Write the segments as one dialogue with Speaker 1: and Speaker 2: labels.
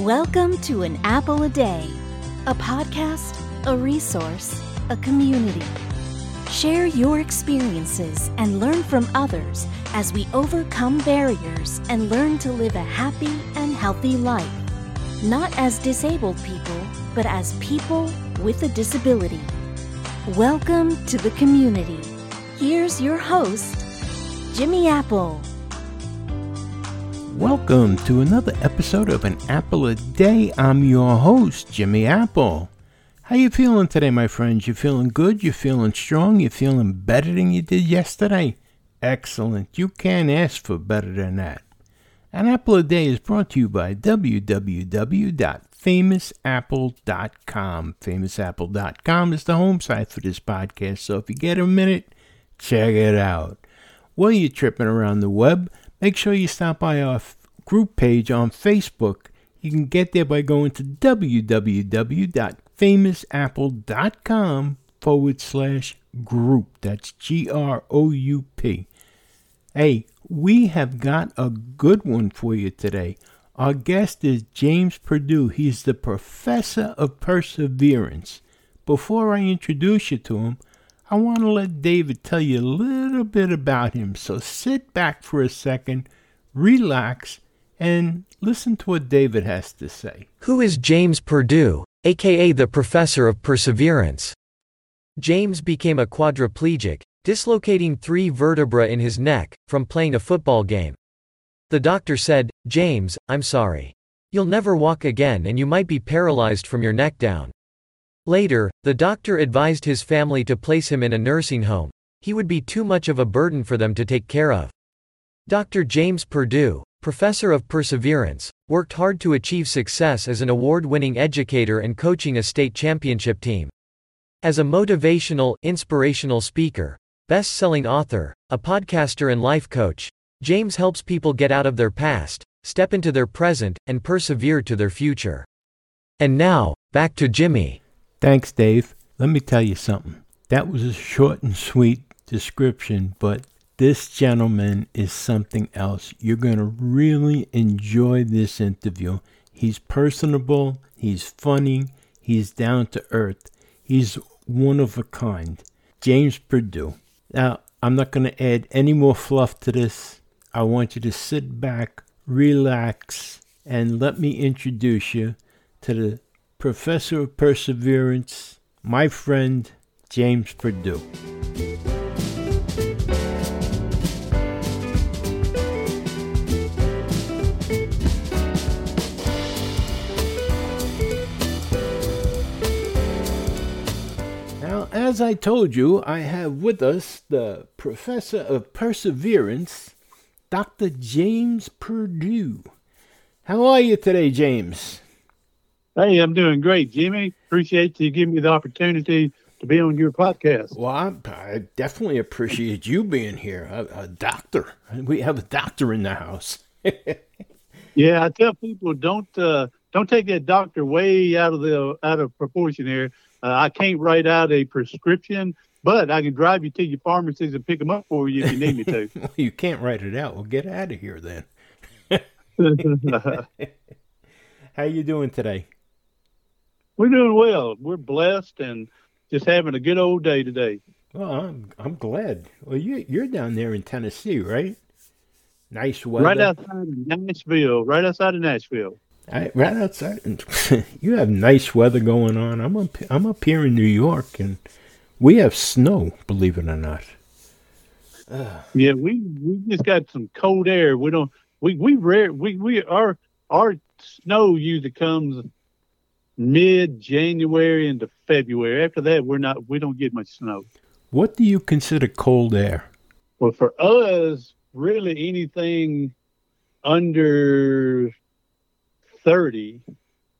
Speaker 1: Welcome to An Apple a Day, a podcast, a resource, a community. Share your experiences and learn from others as we overcome barriers and learn to live a happy and healthy life. Not as disabled people, but as people with a disability. Welcome to the community. Here's your host, Jimmy Apple.
Speaker 2: Welcome to another episode of An Apple a Day. I'm your host, Jimmy Apple. How you feeling today, my friends? You feeling good? You feeling strong? You feeling better than you did yesterday? Excellent. You can't ask for better than that. An Apple a Day is brought to you by www.famousapple.com. Famousapple.com is the home site for this podcast, so if you get a minute, check it out. While you're tripping around the web, make sure you stop by our group page on Facebook. You can get there by going to www.famousapple.com forward slash group. That's G R O U P. Hey, we have got a good one for you today. Our guest is James Perdue. He's the professor of perseverance. Before I introduce you to him, I want to let David tell you a little bit about him. So sit back for a second, relax, and listen to what David has to say.
Speaker 3: Who is James Perdue, aka the Professor of Perseverance? James became a quadriplegic, dislocating three vertebrae in his neck, from playing a football game. The doctor said, James, I'm sorry. You'll never walk again and you might be paralyzed from your neck down. Later, the doctor advised his family to place him in a nursing home. He would be too much of a burden for them to take care of. Dr. James Perdue, professor of perseverance, worked hard to achieve success as an award winning educator and coaching a state championship team. As a motivational, inspirational speaker, best selling author, a podcaster, and life coach, James helps people get out of their past, step into their present, and persevere to their future. And now, back to Jimmy.
Speaker 2: Thanks, Dave. Let me tell you something. That was a short and sweet description, but this gentleman is something else. You're going to really enjoy this interview. He's personable, he's funny, he's down to earth, he's one of a kind. James Perdue. Now, I'm not going to add any more fluff to this. I want you to sit back, relax, and let me introduce you to the professor of perseverance, my friend James Perdue. As I told you, I have with us the professor of perseverance, Dr. James Perdue. How are you today, James?
Speaker 4: Hey, I'm doing great, Jimmy. Appreciate you giving me the opportunity to be on your podcast.
Speaker 2: Well, I, I definitely appreciate you being here. A, a doctor. We have a doctor in the house.
Speaker 4: Yeah, I tell people don't uh, don't take that doctor way out of the out of proportion here. Uh, I can't write out a prescription, but I can drive you to your pharmacies and pick them up for you if you need me to.
Speaker 2: well, you can't write it out. Well, get out of here then. How you doing today?
Speaker 4: We're doing well. We're blessed and just having a good old day today.
Speaker 2: Well, I'm I'm glad. Well, you you're down there in Tennessee, right? Nice weather.
Speaker 4: Right outside of Nashville. Right outside of Nashville.
Speaker 2: I, right outside. you have nice weather going on. I'm up. I'm up here in New York, and we have snow. Believe it or not.
Speaker 4: Yeah, we we just got some cold air. We don't. We we rare. We we our our snow usually comes mid January into February. After that, we're not. We don't get much snow.
Speaker 2: What do you consider cold air?
Speaker 4: Well, for us, really anything under thirty,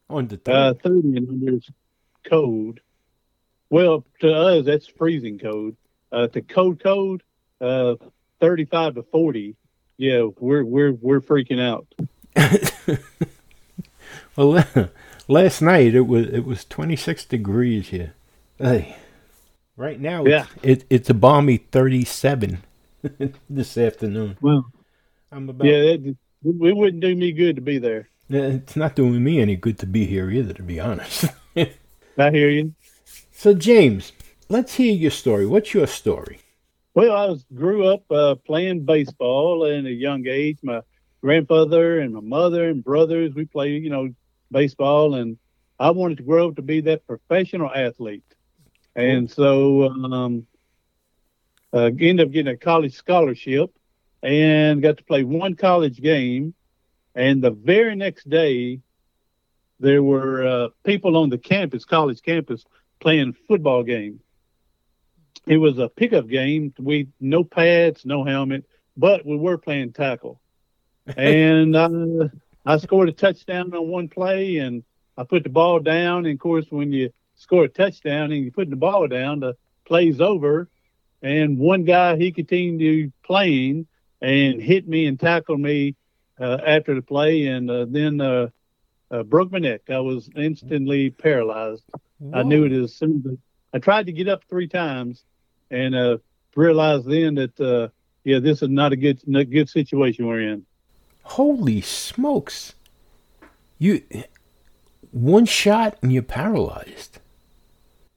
Speaker 2: On the
Speaker 4: uh, thirty and under is cold. Well, to us, that's freezing cold. Uh, to cold cold, uh, thirty-five to forty. Yeah, we're we're we're freaking out.
Speaker 2: well, last night it was it was 26 degrees here. Hey, right now
Speaker 4: Yeah.
Speaker 2: it's, it, it's a balmy 37 this afternoon.
Speaker 4: Well,
Speaker 2: I'm about
Speaker 4: yeah, it, it wouldn't do me good to be there.
Speaker 2: It's not doing me any good to be here either, to be honest.
Speaker 4: I hear you.
Speaker 2: So, James, let's hear your story. What's your story?
Speaker 4: Well, I was grew up uh, playing baseball at a young age. My grandfather and my mother and brothers, we played, you know, baseball, and I wanted to grow up to be that professional athlete. And so, um, uh, ended up getting a college scholarship and got to play one college game. And the very next day, there were uh, people on the campus, college campus, playing football game. It was a pickup game. We no pads, no helmet, but we were playing tackle. and uh, I scored a touchdown on one play, and I put the ball down. And of course, when you score a touchdown and you put the ball down, the play's over. And one guy he continued playing and hit me and tackled me after the play, and uh, then uh, uh, broke my neck. I was instantly paralyzed. Whoa. I knew it as soon as I tried to get up three times, and uh, realized then that uh, yeah, this is not a good not good situation we're in.
Speaker 2: Holy smokes! You one shot and you're paralyzed.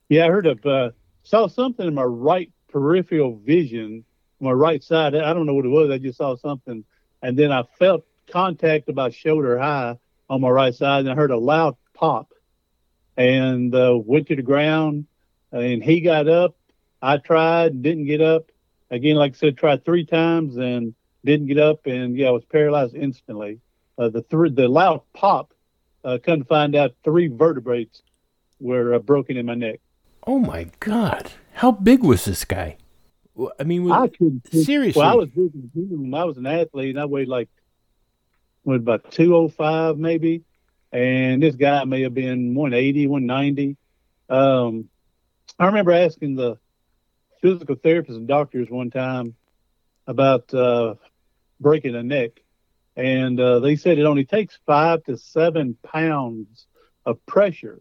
Speaker 4: Yeah, I heard of uh, saw something in my right peripheral vision, my right side. I don't know what it was. I just saw something, and then I felt contact about shoulder high on my right side, and I heard a loud pop, and uh, went to the ground. And he got up. I tried, didn't get up. Again, like I said, tried three times and didn't get up, and yeah, I was paralyzed instantly. Uh, the th- the loud pop, uh, come to find out, three vertebrae were uh, broken in my neck.
Speaker 2: Oh my God! How big was this guy? I mean, I could seriously.
Speaker 4: Well, I was big. I was an athlete, and I weighed like what about two oh five maybe, and this guy may have been 180, 190. Um, I remember asking the physical therapists and doctors one time about uh, breaking a neck, and uh, they said it only takes five to seven pounds of pressure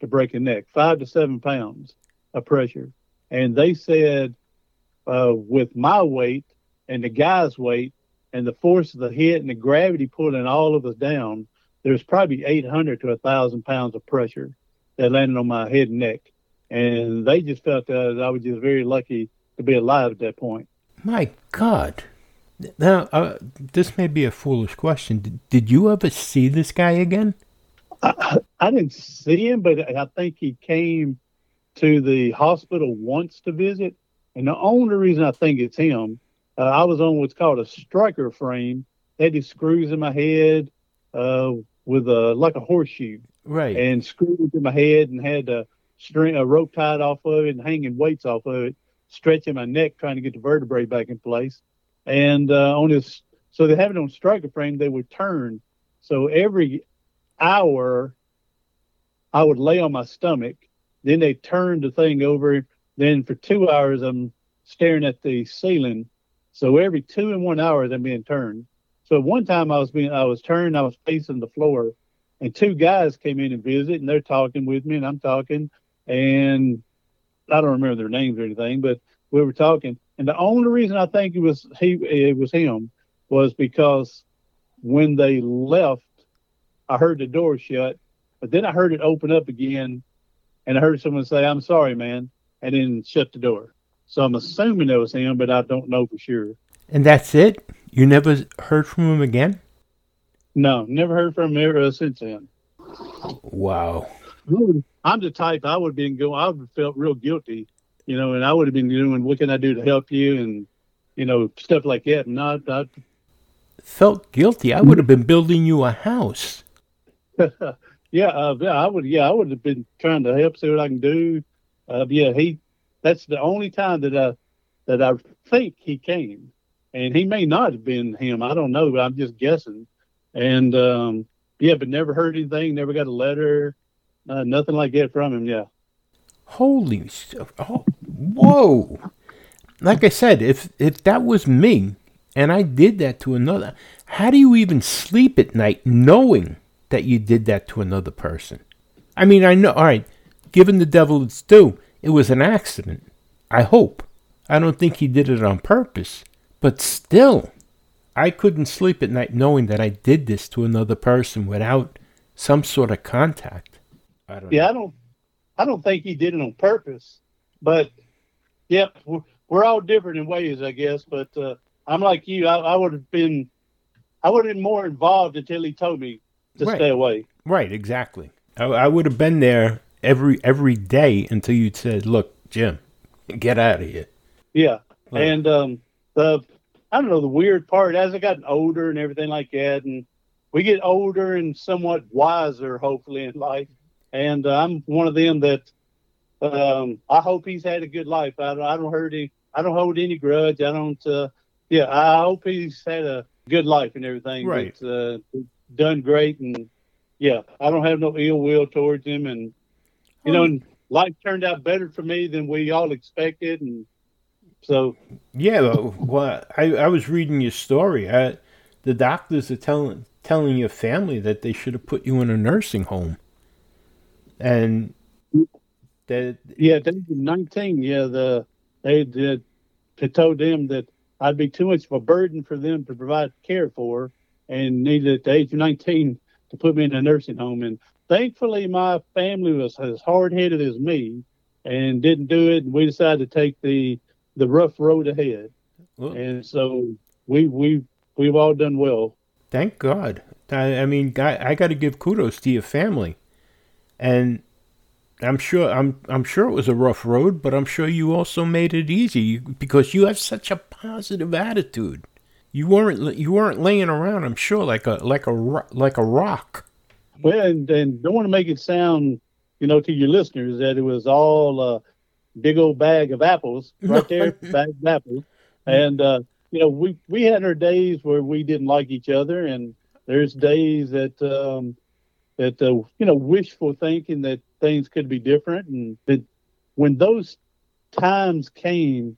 Speaker 4: to break a neck, five to seven pounds of pressure. And they said, uh, with my weight and the guy's weight and the force of the hit and the gravity pulling all of us down, there's probably 800 to 1,000 pounds of pressure that landed on my head and neck. And they just felt that I was just very lucky to be alive at that point.
Speaker 2: My God. Now, uh, this may be a foolish question. Did, did you ever see this guy again?
Speaker 4: I, I didn't see him, but I think he came to the hospital once to visit. And the only reason I think it's him, uh, I was on what's called a Stryker frame. They had these screws in my head uh, with a like a horseshoe,
Speaker 2: right?
Speaker 4: And screwed in my head and had a string, a rope tied off of it and hanging weights off of it, stretching my neck, trying to get the vertebrae back in place. And uh, on this, so they have it on Stryker frame. They would turn. So every hour, I would lay on my stomach. Then they turned the thing over. Then for two hours, I'm staring at the ceiling. So every two and one hour, they're being turned. So one time I was being, I was turned, I was facing the floor, and two guys came in and visit, and they're talking with me, and I'm talking, and I don't remember their names or anything, but we were talking, and the only reason I think it was he, it was him, was because when they left, I heard the door shut, but then I heard it open up again, and I heard someone say, "I'm sorry, man," and then shut the door. So I'm assuming it was him, but I don't know for sure.
Speaker 2: And that's it. You never heard from him again?
Speaker 4: No, never heard from him ever since then.
Speaker 2: Wow.
Speaker 4: I'm the type I would have been going. I would have felt real guilty, you know, and I would have been doing what can I do to help you and you know stuff like that. And not, not
Speaker 2: felt guilty. I would have been building you a house.
Speaker 4: yeah, uh, I would. Yeah, I would have been trying to help, see what I can do. Uh, yeah, he. That's the only time that I that I think he came, and he may not have been him. I don't know, but I'm just guessing. And um, yeah, but never heard anything. Never got a letter. Uh, nothing like that from him. Yeah.
Speaker 2: Holy Oh, whoa! Like I said, if if that was me and I did that to another, how do you even sleep at night knowing that you did that to another person. I mean, I know, all right, given the devil its due, it was an accident. I hope. I don't think he did it on purpose. But still, I couldn't sleep at night knowing that I did this to another person without some sort of contact.
Speaker 4: I don't yeah, know. I don't I don't think he did it on purpose. But yep, we're, we're all different in ways, I guess. But uh, I'm like you. I, I would have been I would have been more involved until he told me to right. stay away.
Speaker 2: Right, exactly. I, I would have been there every every day until you said, "Look, Jim, get out of here."
Speaker 4: Yeah, and um, the I don't know the weird part as I gotten older and everything like that, and we get older and somewhat wiser, hopefully in life. And uh, I'm one of them that um, I hope he's had a good life. I, I don't hurt him. I don't hold any grudge. I don't. Uh, yeah, I hope he's had a good life and everything.
Speaker 2: Right.
Speaker 4: But, uh, done great, and yeah, I don't have no ill will towards him, and you know, hmm. and life turned out better for me than we all expected, and so
Speaker 2: yeah. Well, I I was reading your story. I, the doctors are telling telling your family that they should have put you in a nursing home, and
Speaker 4: that yeah, they were nineteen. Yeah, the they did. They told them that I'd be too much of a burden for them to provide care for, and needed at the age of nineteen to put me in a nursing home. And thankfully, my family was as hard headed as me, and didn't do it. And we decided to take the the rough road ahead. And so we we we've all done well.
Speaker 2: Thank God. I, I mean, I, I got to give kudos to your family, and I'm sure I'm I'm sure it was a rough road, but I'm sure you also made it easy because you have such a positive attitude. You weren't you weren't laying around. I'm sure like a like a like a rock.
Speaker 4: Well, and, and don't want to make it sound, you know, to your listeners that it was all a big old bag of apples right there, bag of apples, and uh, you know we we had our days where we didn't like each other, and there's days that um, that uh, you know wishful thinking that things could be different, and that when those times came,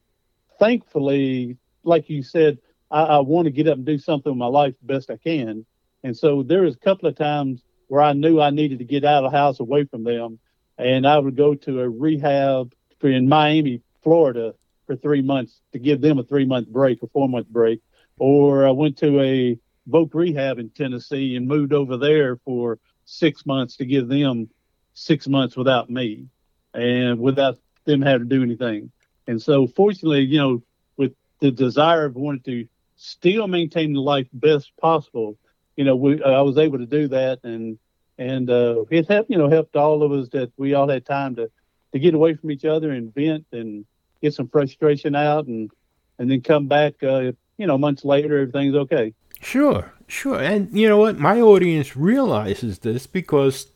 Speaker 4: thankfully, like you said, I, I want to get up and do something with my life the best I can, and so there was a couple of times where I knew I needed to get out of the house away from them, and I would go to a rehab in Miami, Florida, for three months to give them a three month break, a four month break, or I went to a voc rehab in Tennessee and moved over there for six months to give them six months without me and without them having to do anything. And so, fortunately, you know, with the desire of wanting to still maintain the life best possible, you know, we I was able to do that, and and uh, it helped, you know, helped all of us that we all had time to to get away from each other and vent and get some frustration out, and and then come back, uh, you know, months later, everything's okay.
Speaker 2: Sure, sure. And you know what? My audience realizes this because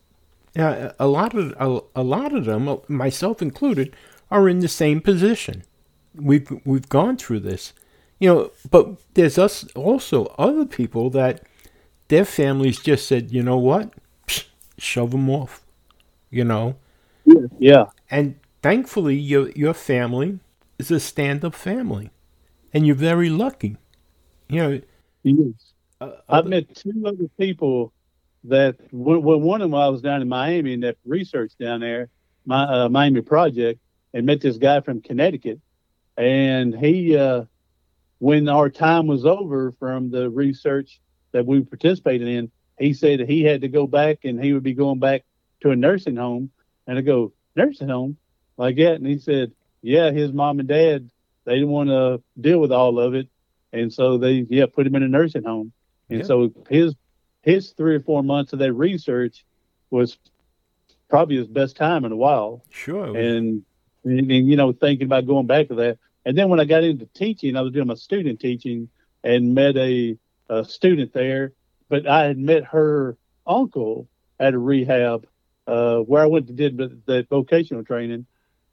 Speaker 2: uh, a lot of a, a lot of them, myself included, are in the same position. We've we've gone through this, you know. But there's us also other people that their families just said, you know what, shove them off, you know.
Speaker 4: Yeah.
Speaker 2: And thankfully, your your family is a stand-up family, and you're very lucky. You know,
Speaker 4: Yes. Uh, I've met two other people that when, when one of them I was down in Miami and that research down there, my uh, Miami project, and met this guy from Connecticut, and he, uh, when our time was over from the research that we participated in, he said he had to go back and he would be going back to a nursing home, and I go nursing home? Like that, and he said, yeah, his mom and dad they didn't want to deal with all of it, and so they yeah put him in a nursing home, and yeah. so his his three or four months of that research was probably his best time in a while.
Speaker 2: Sure.
Speaker 4: And, and, and you know thinking about going back to that, and then when I got into teaching, I was doing my student teaching and met a, a student there, but I had met her uncle at a rehab uh, where I went to did the vocational training,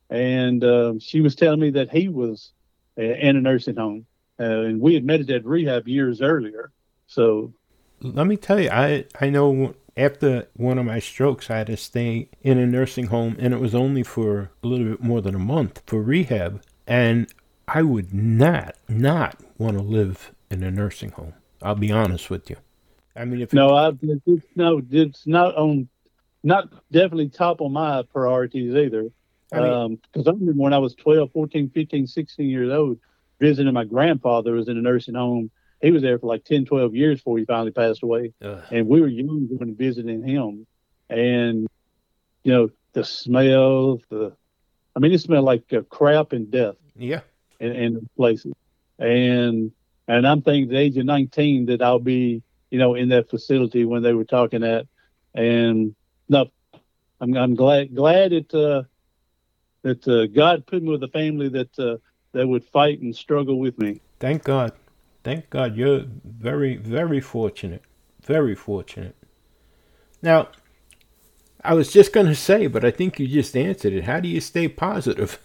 Speaker 4: and um, she was telling me that he was in a nursing home uh, and we had met at that rehab years earlier. So,
Speaker 2: let me tell you, I I know after one of my strokes, I had to stay in a nursing home, and it was only for a little bit more than a month for rehab. And I would not not want to live in a nursing home. I'll be honest with you. I mean, if
Speaker 4: no, I it's, no, it's not on, not definitely top on my priorities either. Because I, mean, um, I remember when I was 12, 14, 15, 16 years old, visiting my grandfather who was in a nursing home he was there for like 10, 12 years before he finally passed away.
Speaker 2: Ugh.
Speaker 4: And we were young when visiting him. And, you know, the smell, the, I mean, it smelled like uh, crap and death
Speaker 2: Yeah.
Speaker 4: in, in places. And, and I'm thinking at the age of 19 that I'll be, you know, in that facility when they were talking at, And no, I'm, I'm glad, glad it, uh, that uh, God put me with a family that, uh, that would fight and struggle with me.
Speaker 2: Thank God. Thank God. You're very, very fortunate. Very fortunate. Now, I was just going to say, but I think you just answered it. How do you stay positive?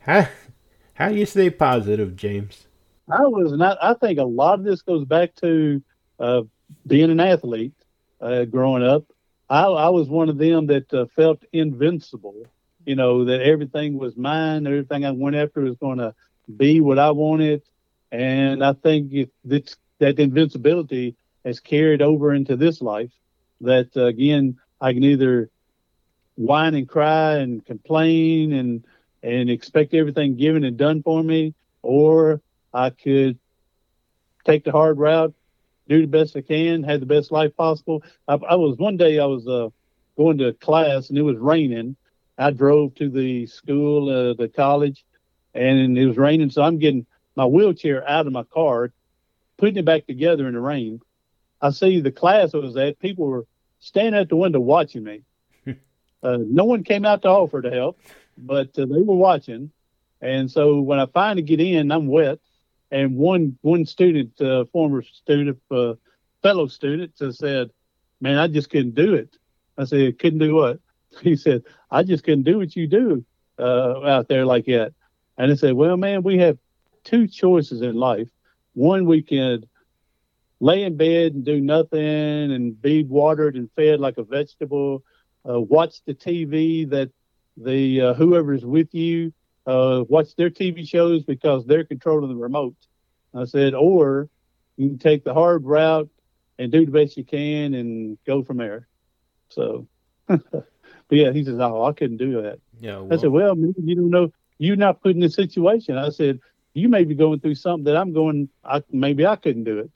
Speaker 2: How, how do you stay positive, James?
Speaker 4: I was not. I think a lot of this goes back to uh, being an athlete uh, growing up. I, I was one of them that uh, felt invincible. You know that everything was mine. Everything I went after was going to be what I wanted, and I think that that invincibility has carried over into this life. That uh, again, I can either whine and cry and complain and and expect everything given and done for me, or I could take the hard route, do the best I can, have the best life possible. I, I was one day I was uh, going to class and it was raining. I drove to the school, uh, the college, and it was raining. So I'm getting my wheelchair out of my car, putting it back together in the rain. I see the class I was at, people were standing at the window watching me. uh, no one came out to offer to help, but uh, they were watching. And so when I finally get in, I'm wet. And one one student, uh, former student, uh, fellow student, uh, said, "Man, I just couldn't do it." I said, "Couldn't do what?" He said, "I just couldn't do what you do uh, out there like that." And I said, "Well, man, we have two choices in life. One, we can lay in bed and do nothing and be watered and fed like a vegetable, uh, watch the TV that the uh, whoever's with you uh, watch their TV shows because they're controlling the remote. I said, or you can take the hard route and do the best you can and go from there. So, but yeah, he says, oh, I couldn't do that.
Speaker 2: Yeah.
Speaker 4: I said, well, maybe you don't know, you're not put in this situation. I said, you may be going through something that I'm going, I, maybe I couldn't do it.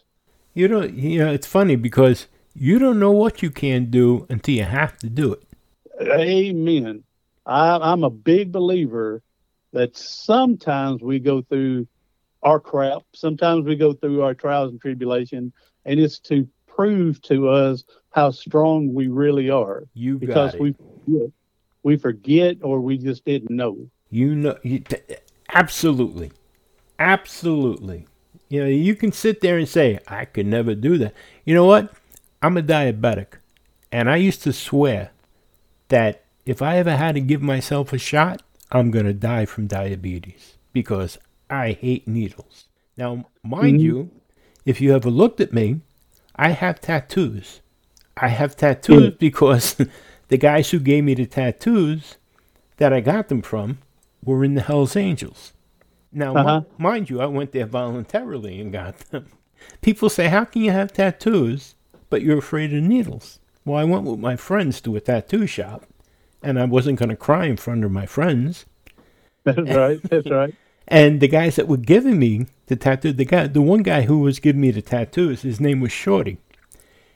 Speaker 2: You don't. You know, it's funny because you don't know what you can do until you have to do it.
Speaker 4: Amen. I, I'm a big believer that sometimes we go through our crap, sometimes we go through our trials and tribulation, and it's to prove to us how strong we really are.
Speaker 2: You
Speaker 4: because
Speaker 2: got it.
Speaker 4: we forget. we forget or we just didn't know.
Speaker 2: You know, you, t- absolutely, absolutely. You know, you can sit there and say, "I could never do that." You know what? I'm a diabetic, and I used to swear that if I ever had to give myself a shot, I'm gonna die from diabetes because I hate needles. Now, mind
Speaker 4: Mhm.
Speaker 2: you, if you ever looked at me, I have tattoos. I have tattoos because the guys who gave me the tattoos that I got them from were in the Hells Angels. Now,
Speaker 4: Uh-huh.
Speaker 2: mind you, I went there voluntarily and got them. People say, How can you have tattoos, but you're afraid of needles? Well, I went with my friends to a tattoo shop, and I wasn't going to cry in front of my friends.
Speaker 4: That's right. That's right.
Speaker 2: And the guys that were giving me the tattoo, the guy, the one guy who was giving me the tattoos, his name was Shorty,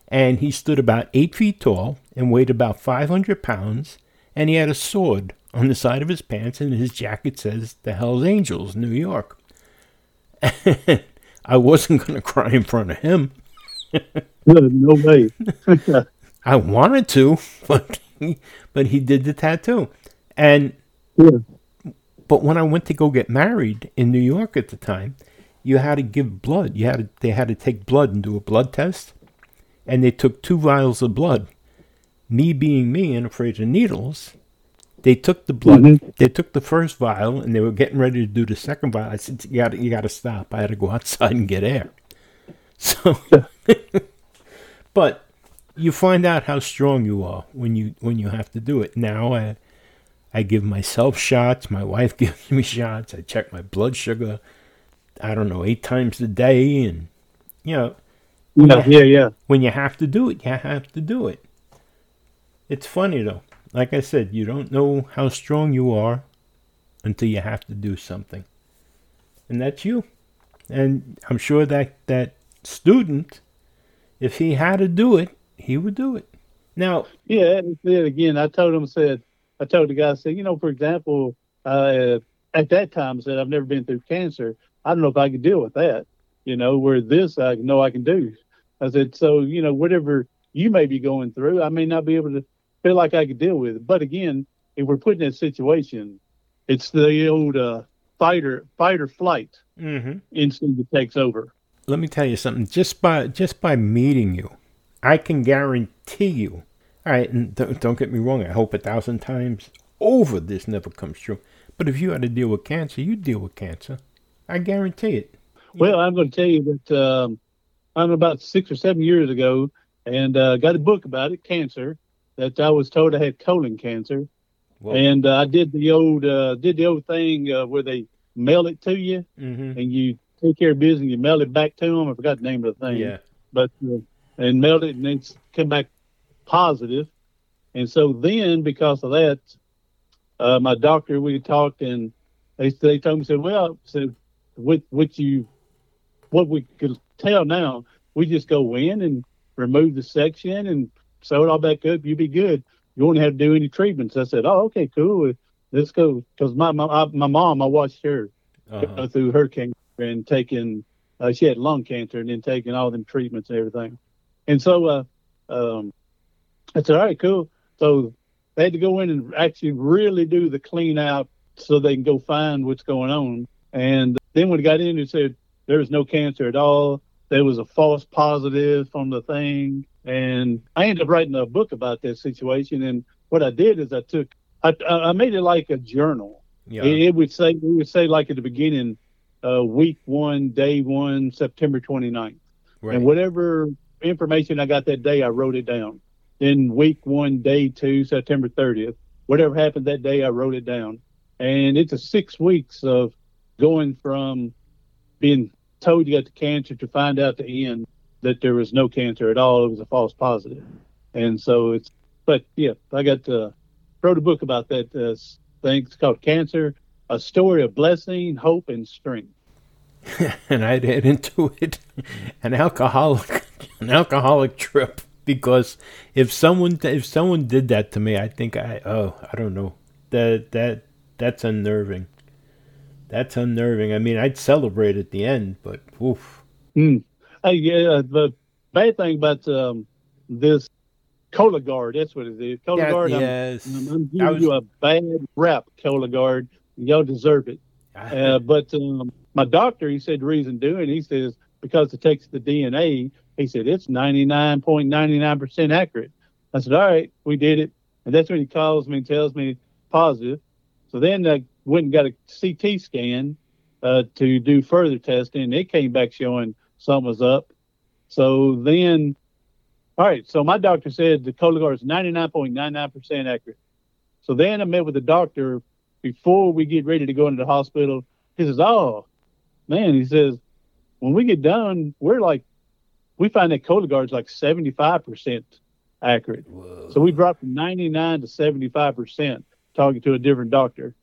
Speaker 2: and he stood about eight feet tall and weighed about five hundred pounds, and he had a sword on the side of his pants, and his jacket says "The Hell's Angels, New York." I wasn't going to cry in front of him.
Speaker 4: No, no way.
Speaker 2: I wanted to, but but he did the tattoo, and
Speaker 4: Yeah.
Speaker 2: But when I went to go get married in New York at the time, you had to give blood. You had to, they had to take blood and do a blood test, and they took two vials of blood. Me being me and afraid of needles, they took the blood.
Speaker 4: Mhm.
Speaker 2: They took the first vial, and they were getting ready to do the second vial. I said, "You got you got to stop. I had to go outside and get air." So, but you find out how strong you are when you when you have to do it. Now I I give myself shots. My wife gives me shots. I check my blood sugar. I don't know eight times a day, and you know
Speaker 4: Yeah, yeah, yeah.
Speaker 2: when you have to do it, you have to do it. It's funny though. Like I said, you don't know how strong you are until you have to do something, and that's you. And I'm sure that that student, if he had to do it, he would do it. Now,
Speaker 4: yeah, and then again, I told him, I said, I told the guy, I said, you know, for example, uh, at that time, I said, I've never been through cancer. I don't know if I could deal with that, you know, where this I know I can do. I said, so, you know, whatever you may be going through, I may not be able to feel like I could deal with it. But again, if we're put in that situation, it's the old uh, fighter, fight or flight
Speaker 2: mm-hmm.
Speaker 4: instinct that takes over.
Speaker 2: let me tell you something. Just by just by meeting you, I can guarantee you. All right, and don't, don't get me wrong. I hope a thousand times over this never comes true. But if you had to deal with cancer, you deal with cancer. I guarantee it.
Speaker 4: Well, I'm going to tell you that um, I'm about six or seven years ago, and uh, got a book about it, cancer. That I was told I had colon cancer,
Speaker 2: Well,
Speaker 4: and uh, I did the old uh, did the old thing uh, where they mail it to you,
Speaker 2: mhm.
Speaker 4: and you take care of business, and you mail it back to them. I forgot the name of the thing.
Speaker 2: yeah.
Speaker 4: but uh, and mailed it, and then come back positive. And so then, because of that, uh, my doctor we talked, and they they told me said, well, said with what you what we could tell now, we just go in and remove the section and sew it all back up. You be good. You won't have to do any treatments. I said, oh, okay, cool. Let's go. Because my, my I- my mom, I watched her
Speaker 2: Uh-huh.
Speaker 4: go through her cancer and taking uh, she had lung cancer and then taking all them treatments and everything. And so uh um I said, All right, cool. So they had to go in and actually really do the clean out so they can go find what's going on. And then when it got in, it said there was no cancer at all. There was a false positive from the thing. And I ended up writing a book about that situation. And what I did is I took, I, I made it like a journal.
Speaker 2: Yeah.
Speaker 4: It, it would say, we would say like at the beginning, uh, week one, day one, September 29th.
Speaker 2: right.
Speaker 4: And whatever information I got that day, I wrote it down. Then week one, day two, September 30th, whatever happened that day, I wrote it down. And it's a six weeks of going from being told you got the cancer to find out the end that there was no cancer at all. It was a false positive. And so it's, but yeah, I got, uh, wrote a book about that uh, thing. It's called Cancer, a story of blessing, hope, and strength.
Speaker 2: and I'd head into it an alcoholic an alcoholic trip because if someone if someone did that to me, I think I oh I don't know that that that's unnerving. That's unnerving. I mean, I'd celebrate at the end, but oof.
Speaker 4: Mm. Hey, yeah, the bad thing about um, this Cologuard, that's what it is. Cologuard, I'm-
Speaker 2: yes.
Speaker 4: I'm, I'm giving you a bad rap, Cologuard. Y'all deserve it. Uh, but um, my doctor, he said the reason doing, he says because it takes the DNA. He said it's 99.99% accurate. I said, all right, we did it. And that's when he calls me and tells me positive. So then I went and got a CT scan uh, to do further testing. It came back showing something was up. So then, all right, so my doctor said the Cologuard is 99.99% accurate. So then I met with the doctor before we get ready to go into the hospital. He says, "Oh, man," he says, "when we get done, we're like, we find that Cologuard's like seventy-five percent accurate. So we dropped from ninety-nine to seventy-five percent talking to a different doctor.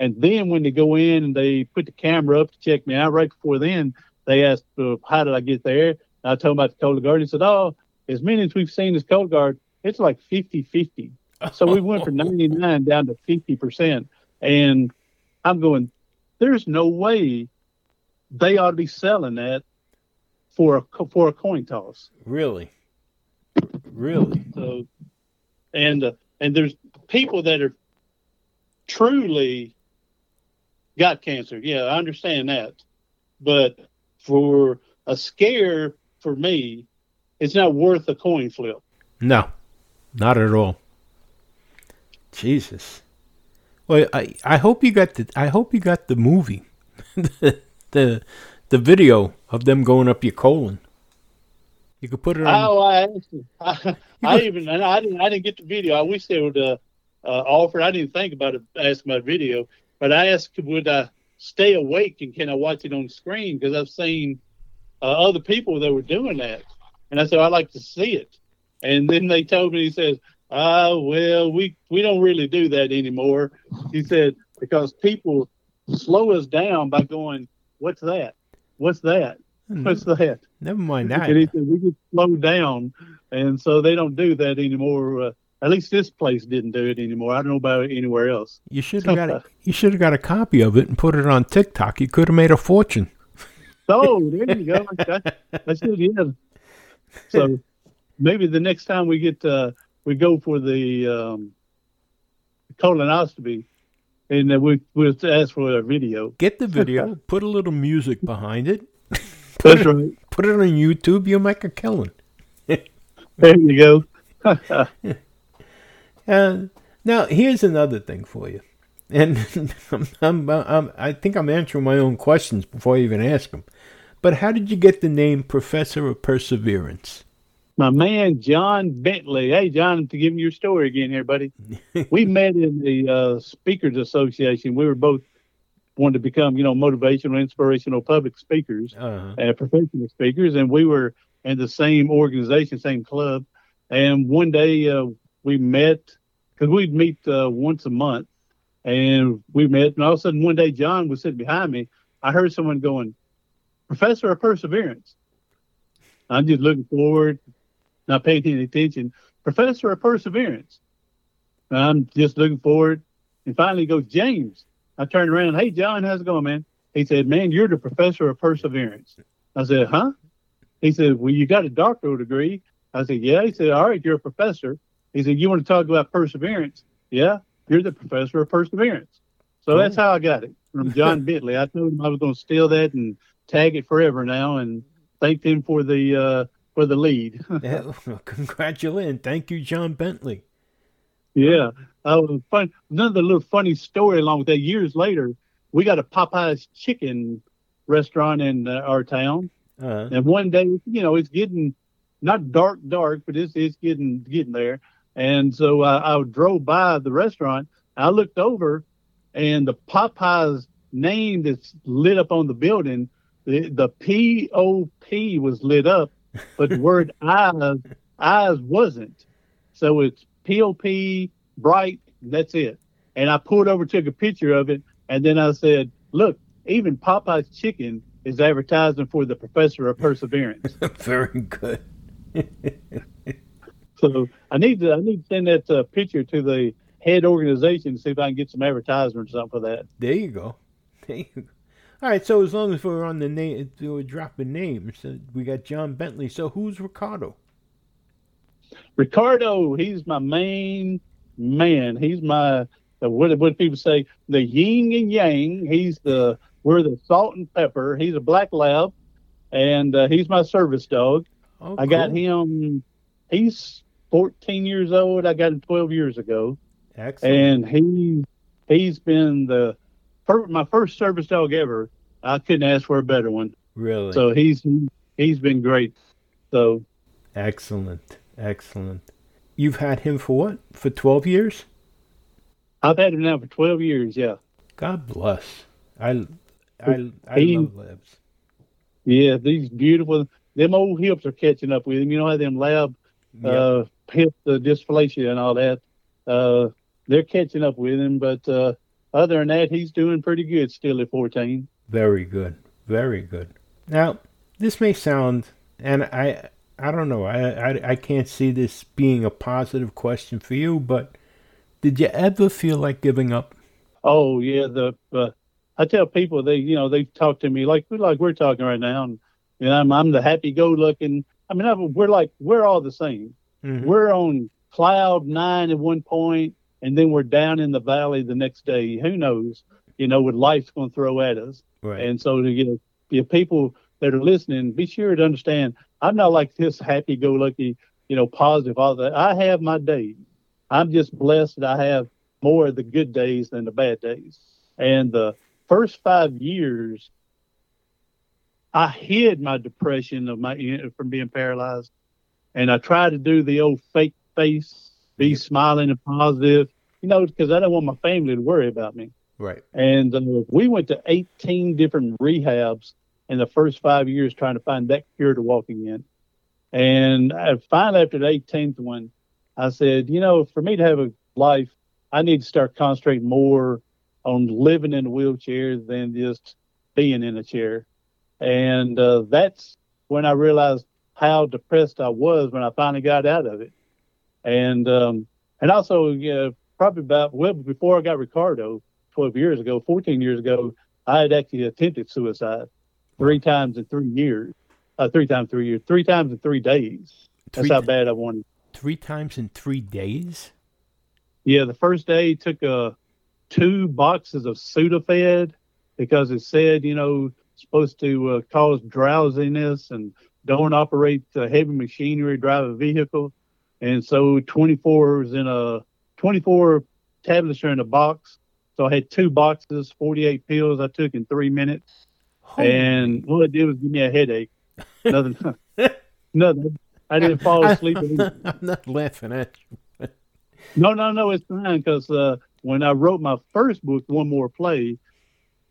Speaker 4: And then when they go in and they put the camera up to check me out, right before then, they asked, uh, "How did I get there?" And I told them about the Cologuard. He said, "Oh, as many as we've seen this Cologuard, it's like 50-50. So we went from 99 down to 50%. And I'm going, there's no way they ought to be selling that for a for a coin toss.
Speaker 2: Really? Really?
Speaker 4: So, and uh, and there's people that are truly got cancer. Yeah, I understand that, but for a scare for me, it's not worth a coin flip.
Speaker 2: No, not at all. Jesus. Well, I, I hope you got the I hope you got the movie, the, the the video of them going up your colon. You could put it on.
Speaker 4: Oh, I, I, I even I didn't I didn't get the video. I wish they would uh, uh, offer. I didn't think about it asking about video, but I asked would I stay awake and can I watch it on screen because I've seen uh, other people that were doing that, and I said I'd like to see it. And then they told me he says, "Ah, well, we we don't really do that anymore." He said because people slow us down by going, "What's that?" What's that?
Speaker 2: Hmm.
Speaker 4: What's that?
Speaker 2: Never mind that.
Speaker 4: And he said, we just slow down. And so they don't do that anymore. Uh, at least this place didn't do it anymore. I don't know about anywhere else.
Speaker 2: You should have got a, you should have got a copy of it and put it on TikTok. You could have made a fortune.
Speaker 4: Oh, there you go. I, I should have. So maybe the next time we get uh, we go for the um, colonoscopy, and then we we'll ask for a video.
Speaker 2: Get the video, put a little music behind it,
Speaker 4: That's right.
Speaker 2: put it on YouTube. You'll make a killing.
Speaker 4: There you go.
Speaker 2: Uh, now, here's another thing for you. And I'm, I'm, I'm, I think I'm answering my own questions before I even ask them. But how did you get the name Professor of Perseverance?
Speaker 4: My man John Bentley. Hey, John, to give me your story again here, buddy. we met in the uh, Speakers Association. We were both wanted to become, you know, motivational, inspirational public speakers.
Speaker 2: Uh,
Speaker 4: uh, professional speakers, and we were in the same organization, same club. And one day uh, we met because we'd meet uh, once a month, and we met. And all of a sudden, one day, John was sitting behind me. I heard someone going, "Professor of Perseverance." I'm just looking forward, not paying any attention. Professor of Perseverance. And I'm just looking forward, and finally goes, James. I turned around, hey John, how's it going, man? He said, Man, you're the professor of perseverance. I said, Huh? He said, Well, you got a doctoral degree. I said, Yeah. He said, All right, you're a professor. He said, You want to talk about perseverance? Yeah, you're the professor of perseverance. So that's how I got it from John Bentley. I told him I was going to steal that and tag it forever now, and thanked him for the uh, for the lead.
Speaker 2: yeah, well, congratulations. Thank you, John Bentley.
Speaker 4: Yeah. Uh, fun, another little funny story along with that. Years later, we got a Popeyes chicken restaurant in uh, our town,
Speaker 2: Uh,
Speaker 4: and one day, you know, it's getting not dark, dark, but it's it's getting getting there. And so I, I drove by the restaurant. I looked over, and the Popeyes name that's lit up on the building, the the P O P was lit up, but the word eyes eyes wasn't. So it's P O P bright. That's it. And I pulled over, took a picture of it, and then I said, "Look, even Popeye's chicken is advertising for the Professor of Perseverance."
Speaker 2: very good.
Speaker 4: so I need to I need to send that uh, picture to the head organization to see if I can get some advertisement or something for that.
Speaker 2: There you go. There you go. All right, so as long as we're on the name, we're dropping names. So we got John Bentley. So who's Ricardo?
Speaker 4: Ricardo, he's my main man. He's my uh, what what people say the yin and yang. He's the we're the salt and pepper. He's a black lab, and uh, he's my service dog.
Speaker 2: Oh,
Speaker 4: I got him. He's 14 years old. I got him 12 years ago,
Speaker 2: Excellent.
Speaker 4: and he he's been the fir- my first service dog ever. I couldn't ask for a better one.
Speaker 2: really?
Speaker 4: So he's he's been great. So
Speaker 2: Excellent. Excellent. You've had him for what? For 12 years?
Speaker 4: I've had him now for 12 years. Yeah.
Speaker 2: God bless. I, I, I
Speaker 4: He-
Speaker 2: love labs.
Speaker 4: Yeah, these beautiful. Them old hips are catching up with him. You know how them lab
Speaker 2: Yeah.
Speaker 4: uh, hip the dysplasia and all that. Uh, they're catching up with him, but uh, other than that, he's doing pretty good still at 14.
Speaker 2: Very good. Very good. Now, this may sound, and I, I don't know, I, I, I can't see this being a positive question for you, but did you ever feel like giving up?
Speaker 4: Oh yeah, the uh, I tell people they you know they talk to me like like we're talking right now, and you know, I'm I'm the happy-go-looking. I mean, I, we're like we're all the same.
Speaker 2: Mhm.
Speaker 4: We're on cloud nine at one point, and then we're down in the valley the next day. Who knows? You know what life's going to throw at us.
Speaker 2: Right.
Speaker 4: And so, you know, if people that are listening, be sure to understand I'm not like this happy go lucky, you know, positive, all that. I have my days. I'm just blessed that I have more of the good days than the bad days. And the first five years, I hid my depression of my from being paralyzed, and I tried to do the old fake face, be smiling and positive, you know, because I don't want my family to worry about me.
Speaker 2: right.
Speaker 4: And uh, we went to 18 different rehabs in the first five years trying to find that cure to walking in. And I finally, after the 18th one, I said, you know, for me to have a life, I need to start concentrating more on living in a wheelchair than just being in a chair. and uh, that's when I realized how depressed I was when I finally got out of it, and um, and also you know, probably about well before I got Ricardo, twelve years ago, fourteen years ago, I had actually attempted suicide three times in three years, uh, three times three years, three times in three days. That's
Speaker 2: Three
Speaker 4: how bad I wanted.
Speaker 2: Three times in three days?
Speaker 4: Yeah, the first day took uh, two boxes of Sudafed because it said, you know, supposed to uh, cause drowsiness and don't operate uh, heavy machinery, drive a vehicle. And so 24 was in a 24 tablets are in a box. So I had two boxes, 48 pills I took in three minutes. And what it did was give me a headache. Nothing. nothing. I didn't fall asleep.
Speaker 2: I'm not laughing at you.
Speaker 4: No, no, no, it's fine because uh, when I wrote my first book, One More Play,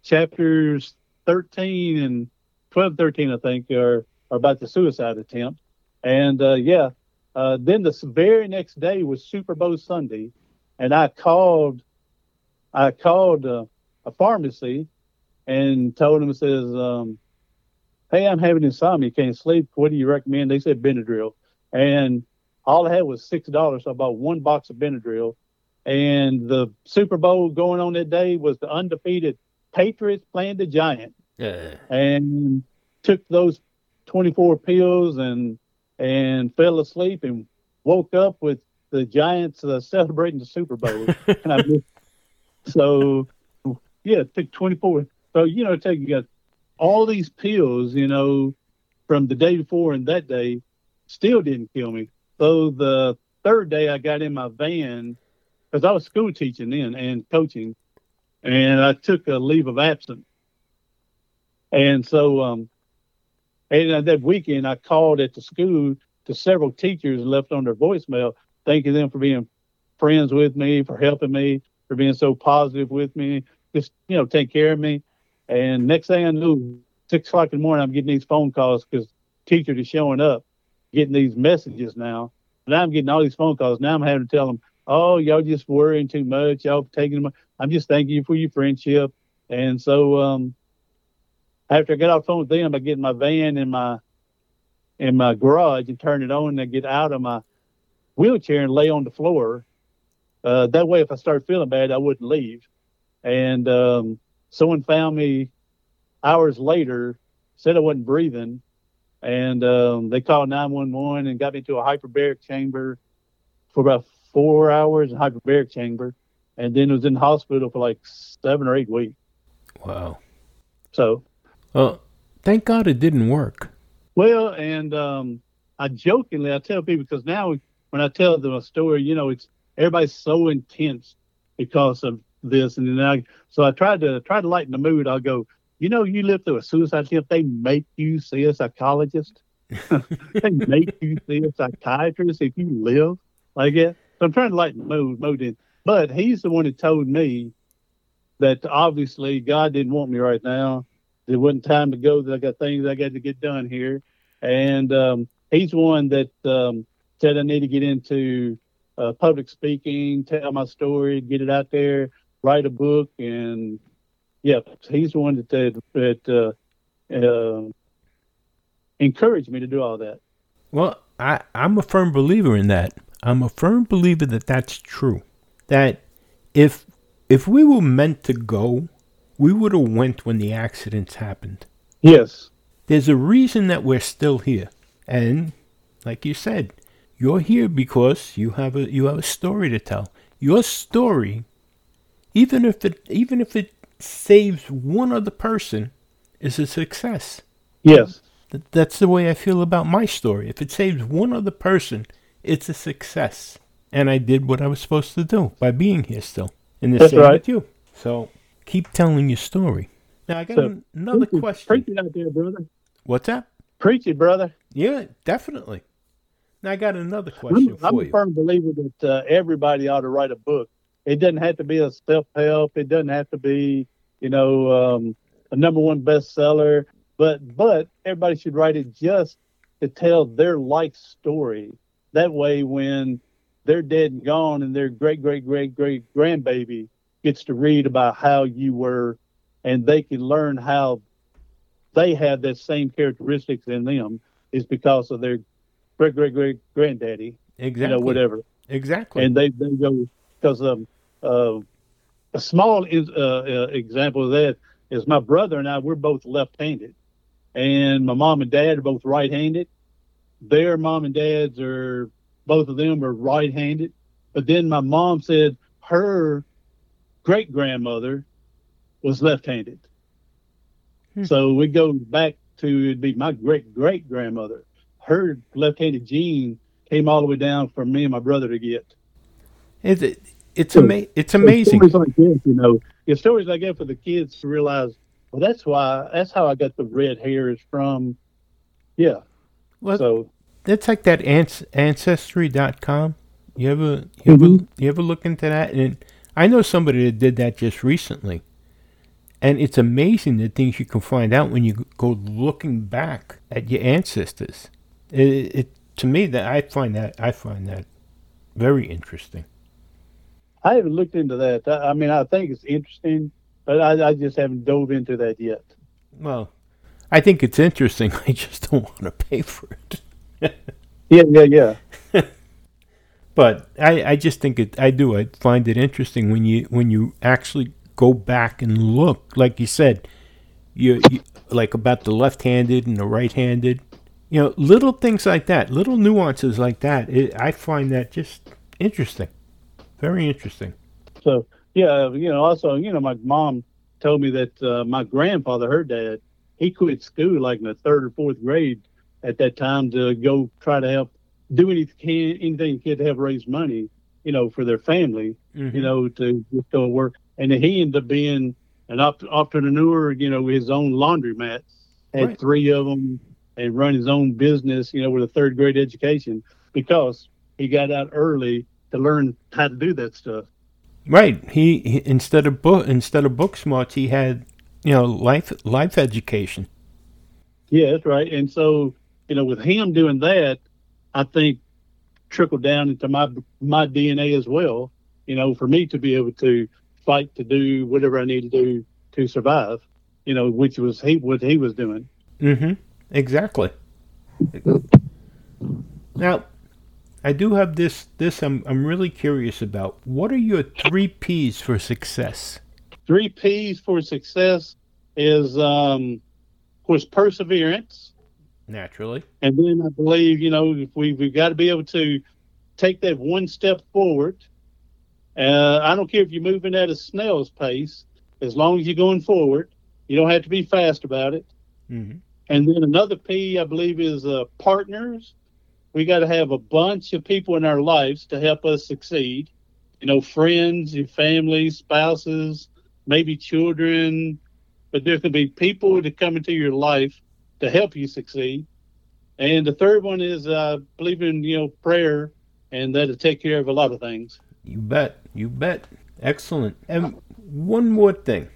Speaker 4: chapters 13 and 12, 13, I think, are, are about the suicide attempt. And uh, yeah, uh, then the very next day was Super Bowl Sunday, and I called, I called uh, a pharmacy and told them, says, um, hey, I'm having insomnia, can't sleep. What do you recommend? They said Benadryl. And all I had was six dollars. So I bought one box of Benadryl. And the Super Bowl going on that day was the undefeated Patriots playing the Giants,
Speaker 2: Uh,
Speaker 4: and took those 24 pills and and fell asleep and woke up with the Giants uh, celebrating the Super Bowl. and I missed, so yeah, it took 24. So you know, take you got all these pills, you know, from the day before and that day, still didn't kill me. So the third day, I got in my van because I was school teaching then and coaching, and I took a leave of absence. And so, um, and that weekend, I called at the school to several teachers left on their voicemail, thanking them for being friends with me, for helping me, for being so positive with me, just you know, take care of me. And next thing I knew, six o'clock in the morning, I'm getting these phone calls because teachers are showing up, getting these messages now. And I'm getting all these phone calls. Now I'm having to tell them, "Oh, y'all just worrying too much. Y'all taking them. I'm just thanking you for your friendship." And so, um, after I got off the phone with them, I get in my van in my in my garage and turn it on, and I get out of my wheelchair and lay on the floor. Uh, that way, if I started feeling bad, I wouldn't leave. And um, someone found me hours later, said I wasn't breathing, and um, they called 911 and got me to a hyperbaric chamber for about four hours in hyperbaric chamber, and then was in the hospital for like seven or eight weeks.
Speaker 2: wow.
Speaker 4: So,
Speaker 2: Well, thank God it didn't work.
Speaker 4: well, and um, I jokingly I tell people because now when I tell them a story, you know, it's everybody's so intense because of this, and then I so I tried to try to lighten the mood. I'll go, you know, you live through a suicide attempt, they make you see a psychologist. they make you see a psychiatrist if you live like that. So I'm trying to lighten the mood, mood in. But he's the one that told me that obviously God didn't want me right now. There wasn't time to go. I got things I got to get done here, and um, he's one that um, said I need to get into uh, public speaking, tell my story, get it out there, write a book, and yeah, he's the one that that, that uh, uh, encouraged me to do all that.
Speaker 2: Well, I, I'm a firm believer in that. I'm a firm believer that that's true. That if if we were meant to go, we would have went when the accidents happened.
Speaker 4: Yes,
Speaker 2: There's a reason that we're still here, and like you said, you're here because you have a you have a story to tell. Your story, even if it even if it saves one other person, is a success.
Speaker 4: yes,
Speaker 2: Th- That's the way I feel about my story. If it saves one other person, it's a success. And I did what I was supposed to do by being here still. And the
Speaker 4: That's
Speaker 2: same
Speaker 4: right.
Speaker 2: with you. So keep telling your story. Now I got
Speaker 4: So,
Speaker 2: an- another
Speaker 4: preach
Speaker 2: question.
Speaker 4: Preach it out there, brother.
Speaker 2: What's that?
Speaker 4: Preach it, brother.
Speaker 2: Yeah, definitely. Now I got another question
Speaker 4: I'm, I'm
Speaker 2: for
Speaker 4: a firm believer that uh, everybody ought to write a book. It doesn't have to be a self help. It doesn't have to be, you know, um, a number one bestseller. But but everybody should write it just to tell their life story. That way, when they're dead and gone, and their great great great great grandbaby gets to read about how you were, and they can learn how they have that same characteristics in them is because of their great great great granddaddy,
Speaker 2: Exactly.
Speaker 4: you know, whatever.
Speaker 2: Exactly.
Speaker 4: And they, they go because um, uh, a small is, uh, uh, example of that is my brother and I, we're both left handed. And my mom and dad are both right handed. Their mom and dads are, both of them are right handed. But then my mom said her great grandmother was left handed.
Speaker 2: Hmm.
Speaker 4: So we go back to it'd be my great great grandmother. Her left handed gene came all the way down for me and my brother to get.
Speaker 2: It's it, it's
Speaker 4: So-
Speaker 2: ama- it's amazing.
Speaker 4: Stories like this, you know, it's stories like that for the kids to realize. Well, that's why. That's how I got the red hair is from. Yeah.
Speaker 2: Well,
Speaker 4: so
Speaker 2: that's like that ans- ancestry.com. You ever you ever
Speaker 4: Mhm.
Speaker 2: you ever look into that? And I know somebody that did that just recently. And it's amazing the things you can find out when you go looking back at your ancestors. It, it to me that I find that I find that very interesting.
Speaker 4: I haven't looked into that. I, I mean, I think it's interesting, but I, I just haven't dove into that yet.
Speaker 2: Well, I think it's interesting. I just don't want to pay for it.
Speaker 4: Yeah, yeah, yeah.
Speaker 2: But I, I just think it. I do. I find it interesting when you when you actually go back and look, like you said, you, you like about the left-handed and the right-handed. You know, little things like that, little nuances like that. It, I find that just interesting, very interesting.
Speaker 4: So yeah, you know, also, you know, my mom told me that uh, my grandfather, her dad, he quit school like in the third or fourth grade at that time to go try to help do anything, anything he could to help raise money, you know, for their family,
Speaker 2: Mhm.
Speaker 4: you know, to go work. And he ended up being an op- entrepreneur, you know, his own laundromat, had
Speaker 2: Right.
Speaker 4: three of them, and run his own business, you know, with a third grade education because he got out early to learn how to do that stuff.
Speaker 2: Right. He, he instead of book instead of book smarts, he had you know life life education.
Speaker 4: Yeah, that's right. And so, you know, with him doing that, I think trickled down into my my DNA as well. You know, for me to be able to fight to do whatever I need to do to survive. You know, which was he what he was doing.
Speaker 2: Mm-hmm. Exactly. Now, I do have this. This I'm I'm really curious about. What are your three P's for success?
Speaker 4: Three P's for success is, um, of course, perseverance.
Speaker 2: Naturally.
Speaker 4: And then I believe, you know, if we we've got to be able to take that one step forward. Uh, I don't care if you're moving at a snail's pace, as long as you're going forward. You don't have to be fast about it.
Speaker 2: Mm-hmm.
Speaker 4: And then another P, I believe, is uh, partners. We got to have a bunch of people in our lives to help us succeed. You know, friends, your family, spouses, maybe children, but there can be people to come into your life to help you succeed. And the third one is uh, believe in you know prayer, and that'll take care of a lot of things.
Speaker 2: You bet. You bet. Excellent. And one more thing.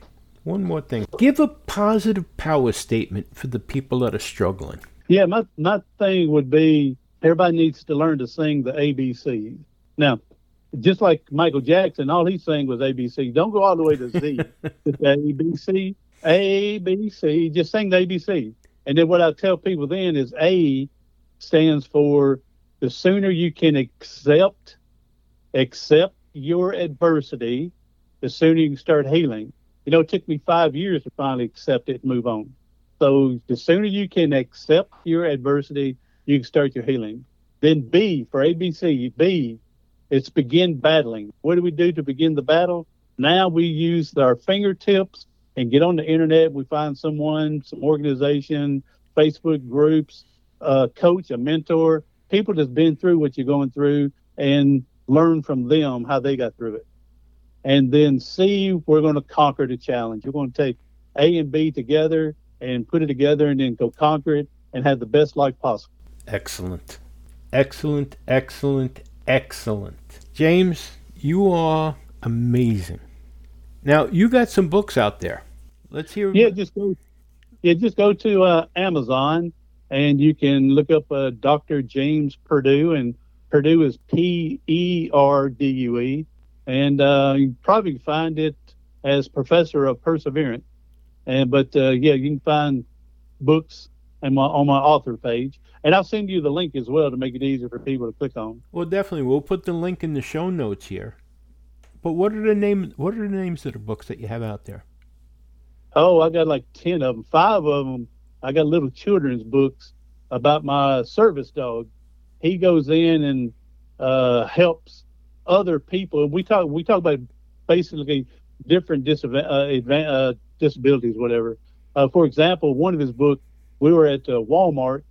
Speaker 2: One more thing. Give a positive power statement for the people that are struggling.
Speaker 4: Yeah, my my thing would be everybody needs to learn to sing the ABC. Now, just like Michael Jackson, all he sang was ABC. Don't go all the way to Z. Just ABC, ABC. Just sing the ABC. And then what I tell people then is A stands for the sooner you can accept accept your adversity, the sooner you can start healing. You know, it took me five years to finally accept it and move on. So the sooner you can accept your adversity, you can start your healing. Then B for ABC, B, it's begin battling. What do we do to begin the battle? Now we use our fingertips and get on the internet. We find someone, some organization, Facebook groups, a coach, a mentor, people that's been through what you're going through and learn from them how they got through it. And then C, we're going to conquer the challenge. We're going to take A and B together and put it together and then go conquer it and have the best life possible.
Speaker 2: Excellent. Excellent, excellent, excellent. James, you are amazing. Now, you got some books out there. Let's hear
Speaker 4: Yeah, just go. Yeah, just go to uh, Amazon and you can look up uh, Dr. James Perdue, and Perdue is P E R D U E, and uh, you probably find it as Professor of Perseverance. And but uh, yeah, you can find books and my on my author page, and I'll send you the link as well to make it easier for people to click on.
Speaker 2: Well, definitely, we'll put the link in the show notes here. But what are the name? What are the names of the books that you have out there?
Speaker 4: Oh, I got like ten of them. Five of them, I got little children's books about my service dog. He goes in and uh, helps other people. We talk we talk about basically different uh, uh, disabilities, whatever. Uh, for example, one of his books, we were at uh, Walmart,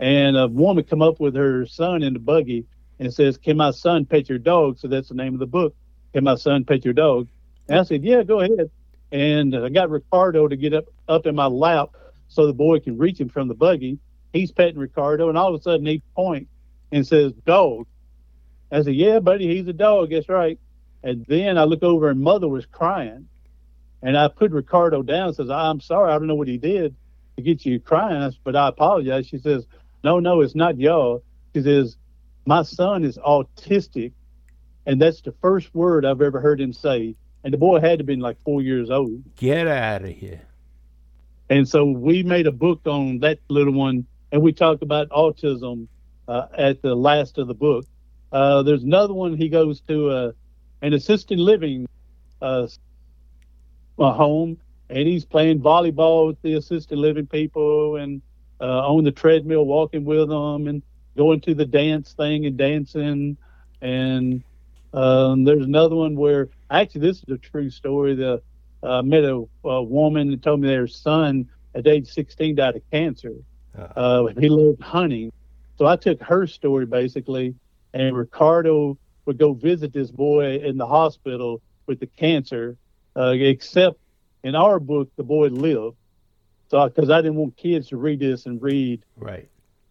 Speaker 4: and a woman come up with her son in the buggy and says, "Can my son pet your dog?" So that's the name of the book. Can my son pet your dog? And I said, "Yeah, go ahead." And I got Ricardo to get up up in my lap so the boy can reach him from the buggy. He's petting Ricardo, and all of a sudden he points and says, "Dog." I said, "Yeah, buddy, he's a dog. That's right." And then I look over and mother was crying. And I put Ricardo down says, I'm sorry, I don't know what he did to get you crying, I said, but I apologize. She says, No, no, it's not y'all. She says, My son is autistic. And that's the first word I've ever heard him say. And the boy had to been like four years old.
Speaker 2: Get out of here.
Speaker 4: And so we made a book on that little one, and we talked about autism uh, at the last of the book. Uh, there's another one he goes to uh, an assisted living uh, home, and he's playing volleyball with the assisted living people and uh, on the treadmill, walking with them, and going to the dance thing and dancing. And um, there's another one where actually this is a true story. The uh, met a, a woman and told me their son at age 16 died of cancer. Uh, he loved hunting, so I took her story basically, and Ricardo would go visit this boy in the hospital with the cancer, uh, except in our book, the boy lived. So, because I didn't want kids to read this and read
Speaker 2: right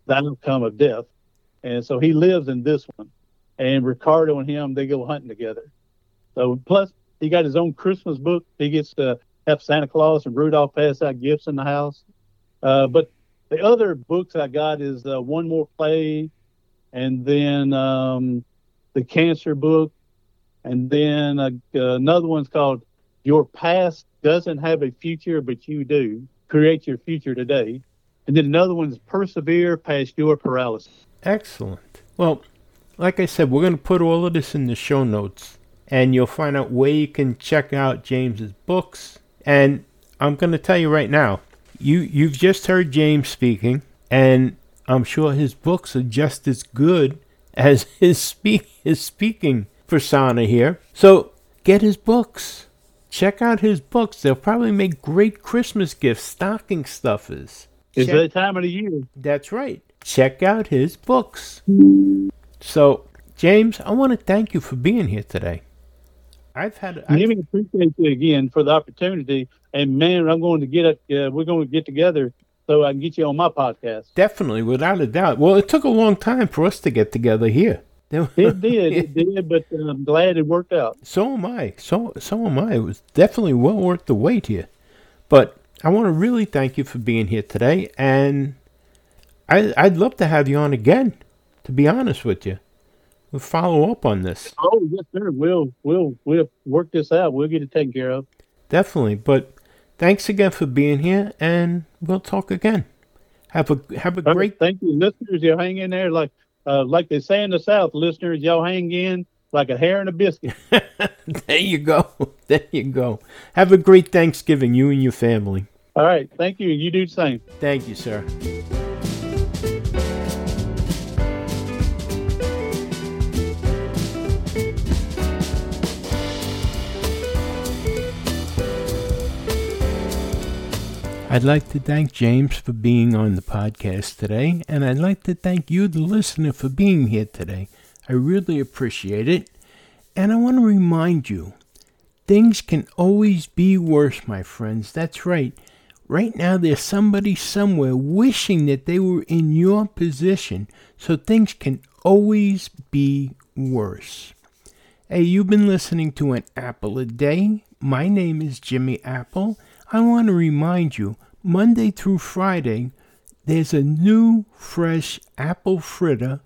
Speaker 4: the outcome of death. And so he lives in this one. And Ricardo and him, they go hunting together. So, plus, he got his own Christmas book. He gets to have Santa Claus and Rudolph pass out gifts in the house. Uh, but the other books I got is uh, One More Play, and then um, the cancer book, and then uh, another one's called "Your Past Doesn't Have a Future, But You Do." Create your future today, and then another one's "Persevere Past Your Paralysis."
Speaker 2: Excellent. Well, like I said, we're going to put all of this in the show notes, and you'll find out where you can check out James's books. And I'm going to tell you right now, you you've just heard James speaking, and I'm sure his books are just as good as his speak his speaking persona here. So get his books. Check out his books. They'll probably make great Christmas gifts, stocking stuffers.
Speaker 4: It's
Speaker 2: Check-
Speaker 4: that time of the year.
Speaker 2: That's right. Check out his books. So, James, I want to thank you for being here today. I've had
Speaker 4: I
Speaker 2: I've,
Speaker 4: even appreciate you again for the opportunity. And man, I'm going to get up. Uh, we're going to get together so I can get you on my podcast.
Speaker 2: definitely, without a doubt. Well, it took a long time for us to get together here.
Speaker 4: It did, it did, but I'm glad it worked out.
Speaker 2: So am I. So so am I. It was definitely well worth the wait here. But I want to really thank you for being here today, and I I'd love to have you on again. To be honest with you, we'll follow up on this
Speaker 4: Oh yes, sir. We'll we'll we'll work this out. We'll get it taken care of.
Speaker 2: definitely. But thanks again for being here, and we'll talk again. Have a have a great
Speaker 4: Thank you, listeners. Y'all hang in there, like uh, like they say in the South. Listeners, y'all hang in like a hair and a biscuit.
Speaker 2: there you go. There you go. Have a great Thanksgiving, you and your family.
Speaker 4: All right. Thank you. You do the same.
Speaker 2: Thank you, sir. I'd like to thank James for being on the podcast today, and I'd like to thank you, the listener, for being here today. I really appreciate it. And I want to remind you things can always be worse, my friends. That's right. Right now, there's somebody somewhere wishing that they were in your position, so things can always be worse. Hey, you've been listening to an Apple a Day. My name is Jimmy Apple. I want to remind you Monday through Friday, there's a new, fresh apple fritter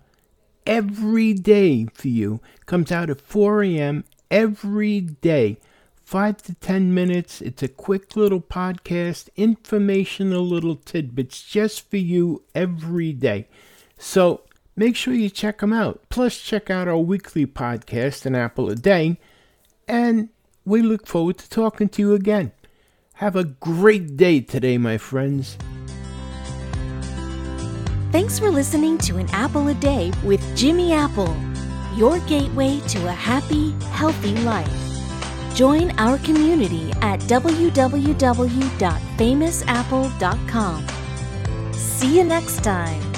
Speaker 2: every day for you. Comes out at 4 a.m. every day. five to 10 minutes. It's a quick little podcast, informational little tidbits just for you every day. So make sure you check them out. Plus, check out our weekly podcast, An Apple a Day. And we look forward to talking to you again. Have a great day today, my friends.
Speaker 1: Thanks for listening to An Apple a Day with Jimmy Apple, your gateway to a happy, healthy life. Join our community at www.famousapple.com. See you next time.